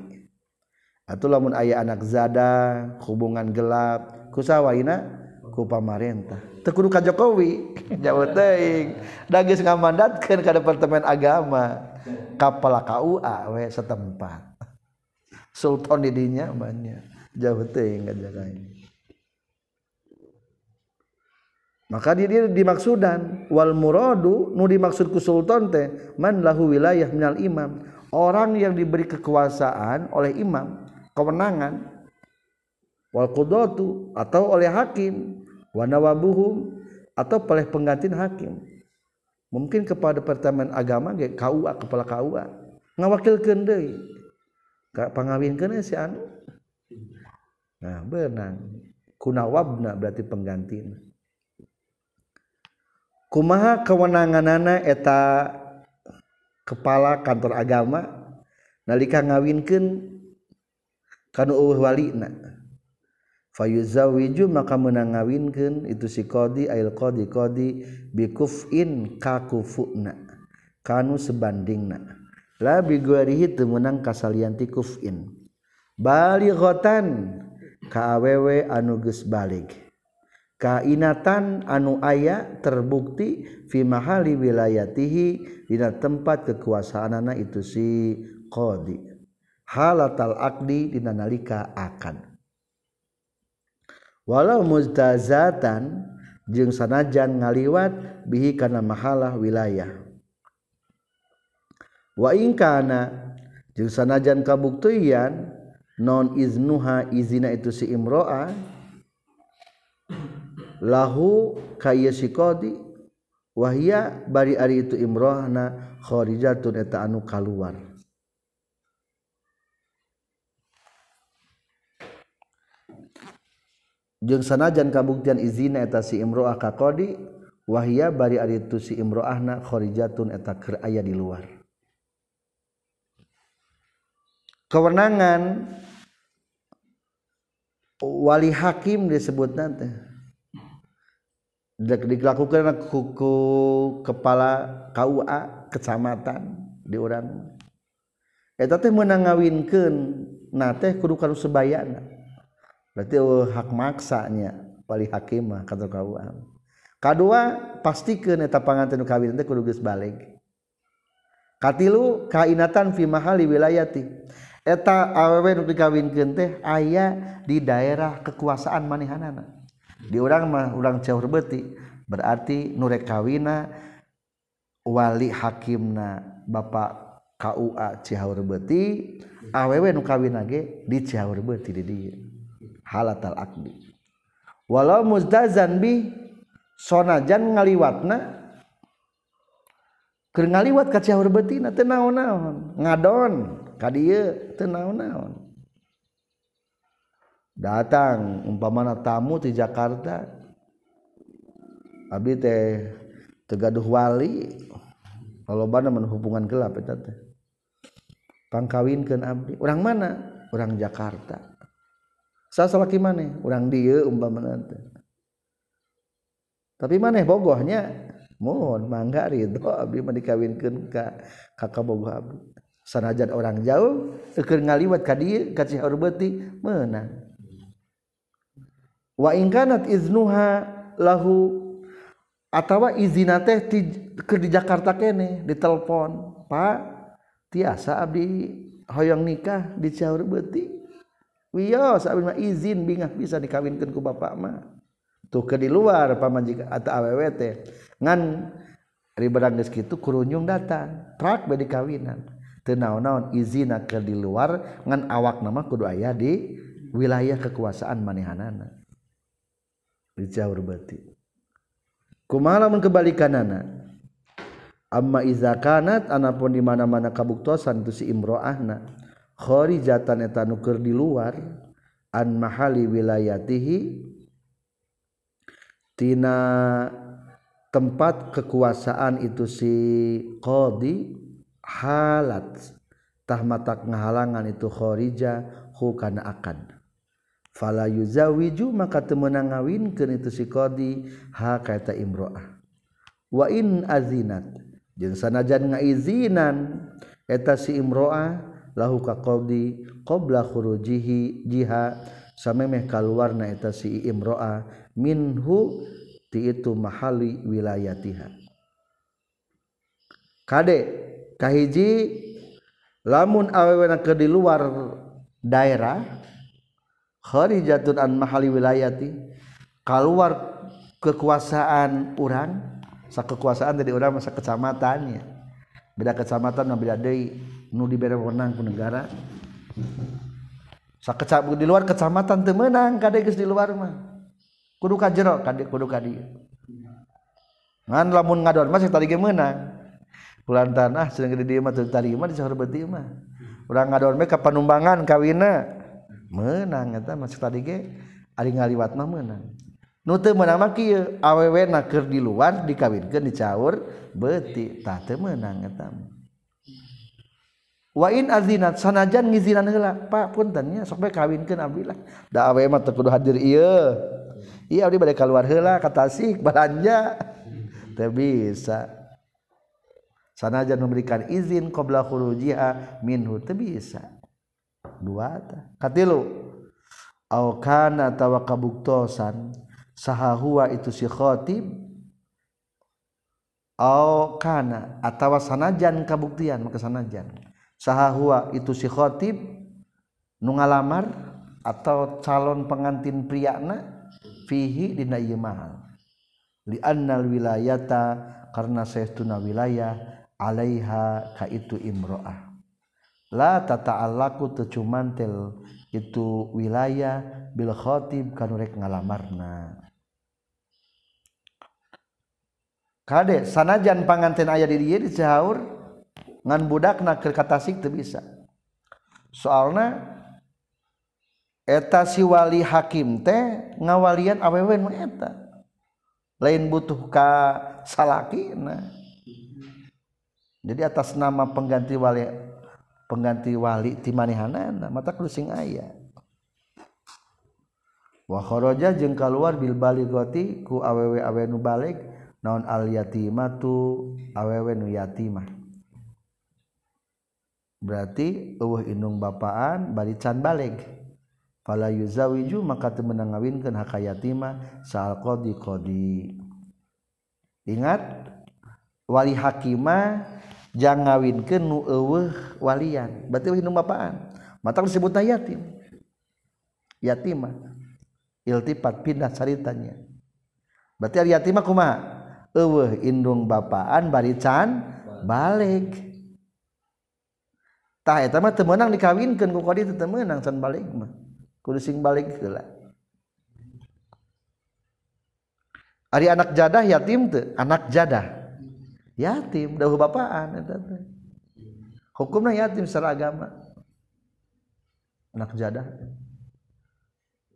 Atuh lamun aya anak zada hubungan gelap kusawaina ku pamarentah. Teu kudu ka Jokowi jauh teuing. Da geus ngamandatkeun ka Departemen Agama. Kapala KUA we setempat. Sultan di dinya banyak jauh teuing ngajagain maka di dia dimaksudan wal muradu nu dimaksud ku sultan teh man lahu wilayah minal imam. Orang yang diberi kekuasaan oleh imam kewenangan wal qudatu atau oleh hakim wa nawabuhum atau oleh pengganti hakim. Mungkin kepada departemen agama ge KUA kepala KUA ngawakilkeun deui. Ka pangawinkeun si anu? Nah beunang. Kunawabna berarti penggantina kumaha kewenanganana eta kepala kantor agama? Nalika ngawinkan kanu uh walina. Fayuzawiju maka menang ngawinkan itu si kodi ail kodi kodi bikufin kakufuna kanu sebandingna. La biguarihi temenang kasalianti kufin. Balighotan ka awewe anu geus balik kainatan anu aya terbukti fi mahali wilayatihi dina tempat kekuasaanana itu si qadi. Halatal aqdi dina nalika akad walau mustazatan jeung sanajan ngaliwat bihi kana mahalah wilayah. Wa in kana jeung sanajan kabuktian non iznuha izina itu si imro'ah lahu kaya sikodi wahia bari ari itu imrohna khorijatun eta anu kaluar. Jeung sanajan kabuktian izina eta si imroah ka qadi wahia bari ari itu si imroahna khorijatun eta keur aya di luar. Kewenangan wali hakim disebut nanti dilakukan kuku kepala KUA kecamatan di orang. Eta teh meunang ngawinkeun na teh kudu kana sebayana. Berarti uh, hak maksanya wali hakim mah kata KUA kadua pastikeun eta panganten nu kawin teh kudu geus balik. Katilu kainatan fi mahali wilayati eta awewe nu dikawinkeun teh aya di daerah kekuasaan manehanana di orang mah orang cawur beti berarti nurek kawina wali hakimna bapak KUA Cihaur beti awewe nu kawin ge di Cihaur beti di dieu. Halatal akdi. Walau muzdazan bi sonajan ngaliwatna keur ngaliwat ka Cihaur beti na teu naon-naon. Ngadon ka dieu teu naon-naon. datang umpamana tamu di Jakarta abi teh tegaduh wali. Kalau mana hubungan gelap eta teh. Pangkawinkeun abdi. Orang mana? Orang Jakarta. Sasalaki maneh? Orang dia umpamana teh. Tapi mana bogohnya? Mohon mangga ridho abdi mah dikawinkeun ka kakak bogoh abdi. Sanajan orang jauh keur ngaliwat ka dieu ka Ciharubeuti meunang wa ingkanat iznuha lahu atawa izina teh ti, ke di Jakarta kene ditelepon pak tiasa abdi hoyong nikah? Di Ciaur beuti wios abdi mah izin bingah bisa dikawinkan ku bapak mah. Tuh ke di luar pamajikan atau aww teh. Ngan ari geus kitu kurunyung datang prak bade kawinan teu naon-naon izina ke di luar ngan awak nama kudu aya di wilayah kekuasaan manehanana. Dijauh berarti kumaha lamun kebalikanana amma iza kanat anapun di mana-mana kabuktosan itu si imro'ahna. Kharijatan eta nuker di luar an mahali wilayatihi tina tempat kekuasaan itu si qadi halat. Tahmatak ngahalangan itu kharija hu kana akad fala yuzawiju maka teu meunang ngawinkeun itu si qadi. Ha kaeta imroah. Wa in azinat. Jeung sanajan ngaizinan eta si imroah lahu ka qadi qabla khurujihi jiha samemeh kaluarna eta si imroah minhu ti itu mahali wilayatiha. Kade kahiji lamun awewe ke di luar daerah kharijatun an mahali wilayati. Keluar kekuasaan orang sa kekuasaan dari orang masa kecamatannya. Beda kecamatan mah beda deui nu dibere wewenang ku negara. Sa kecap di luar kecamatan teu meunang kadé geus di luar mah. Kudu ka jero kadé kudu ka dieu ngan lamun ngadon mah tadi ge meunang pulantan ah cenah gede dieu mah teu tadi mah disahur beuti mah. Urang ngadon mah ka panumbangan kawina. menang eta maksud tadi ge ari ngaliwat mah menang. Nu teu menang mah kieu awewe na keur di luar dikawinkeun dicaur beuti tah teu menang eta wa in azinat sanajan ngizinan heula pak punten nya sok bae kawinkeun abdi lah. Da awewe mah teu kudu hadir ieu. Iya abdi bade kaluar heula ka Tasik balanja. Teu bisa. Sanajan memberikan izin qabla khurujiha minhu teu bisa. Dua katilu au kana tawa kabuktosan saha huwa itu si khatib au kana atawa sanajan kabuktian maka sanajan. Saha huwa itu si khatib nu ngalamar atau calon pengantin priana fihi dina ieu mahal. Li annal wilayata karena saestuna wilayah alaiha ka itu imro'ah la tata'allaku tecumantel itu wilayah bil khatib kanu rek ngalamarna. Kade sanajan panganten aya di dieu dicahaur ngan budakna keur katasik teu bisa. Soalna eta si wali hakim teh ngawalian awewe nu eta. Lain butuh ka salakina jadi atas nama pengganti wali pengganti wali ti manehanana mata kudu sing aya. Wa kharaja jeung kaluar bil balighati ku awewe-awe nu balik naon al yatimatu awewe nu yatimah berarti eueuh indung bapaan bari can balik. Fala yuzawiju maka teu meunang ngawinkeun hak yatimah saal qadi qadi ingat wali hakimah jangan ngawin ke nu eueuh walian. Berarti nu bapaan. Mata disebutna yatim. Yatima iltifat pindah caritanya berarti ari yatima kumaha? Eueuh indung bapaan bari can balik. Tah eta mah teu meunang dikawinkeun ku kodi teu meunang can balik mah. Kudu sing balik heula. Ari anak jadah yatim teu anak jadah. Yatim dahulu bapaan hukumnya yatim secara agama. Anak jadah.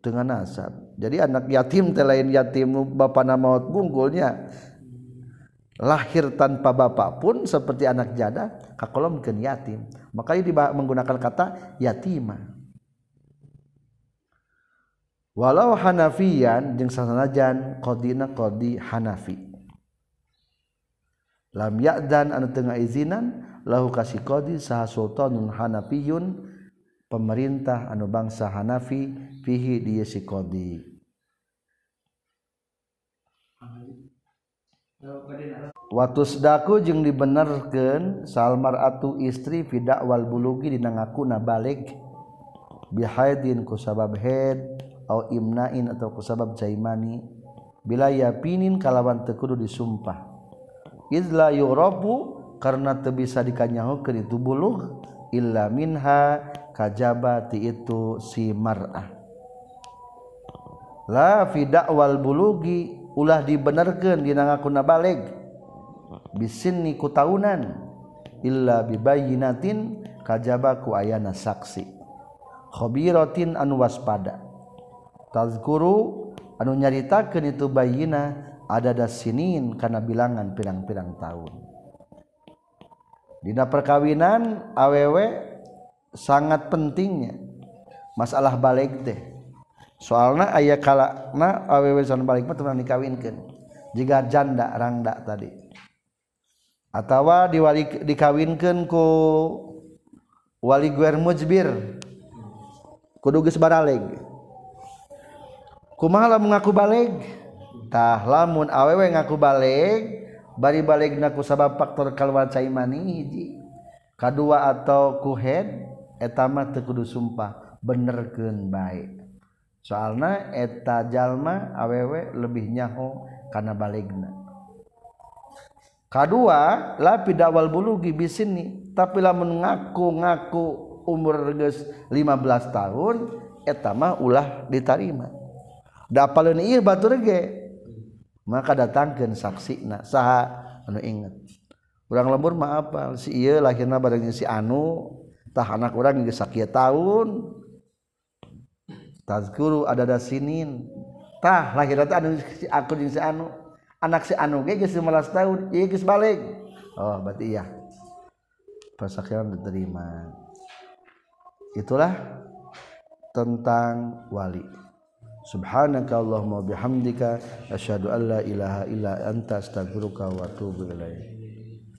Dengan nasab. Jadi anak yatim lain yatim bapak nama bungkulnya lahir tanpa bapak pun seperti anak jadah kakolom mungkin yatim makanya menggunakan kata yatimah walau hanafiyan jeung sanajan qadina qadi hanafi lam ya'dan anu teu ngaizinan lahu kasih qadi saha sultanun hanafiyun pemerintah anu bangsa Hanafi fihi di si qadi Watus daku jeung dibenerkeun salmar atu istri fidakwal bulugi dina ngakuna balik. Bihaidin ku sabab head au imnain atau ku sabab jaimani bila yapinin kalawan tekudu disumpah. izla yurabu karena teu bisa dikanyahokeun itu buluh illa minha kajabati itu si mar'ah. La fi da'wal bulugi ulah dibenerkeun dina ngakuna baleg. Bisinni ku taunan illa bibayyinatin kajaba ku ayana saksi. Khabiratin anu waspada. Tazkuru anu nyaritakeun itu bayyina adada sinin karena bilangan pirang-pirang tahun. Dina perkawinan aww sangat pentingnya. Masalah balik teh. Soalnya ayah kalakna aww san balik mah teman dikawinkan jika janda rangda tadi. Atau diwali dikawinkan ku wali guer mujbir. Kudu geus baraleg. Kumaha mengaku balik tah lamun awewe ngaku balik bari balik naku sabab faktor kalwan caimani hiji. Kadua atau kuhed etama tekudu sumpah benerkeun baik. Soalna eta jalma awewe lebih nyaho karena balikna kadua lapi dawal bulugi bisini tapi lamun ngaku-ngaku umur geus 15 tahun eta mah ulah ditarima. Da paleun ieu batur ge maka datangkan saksi na saha anu inget. Orang lembur mah apa? Si iya lahirna barengnya si anu tah anak orang geus sakieu tahun tazkuru ada da sinin. Tah lahirna teh anu si aku jeung si anu. Anak si anu ge geus 15 tahun ieu geus balik. Oh berarti iya. Persaksian diterima. Itulah tentang wali. Subhanaka Allahumma bihamdika asyhadu an la ilaha illa anta astaghfiruka wa atubu ilaik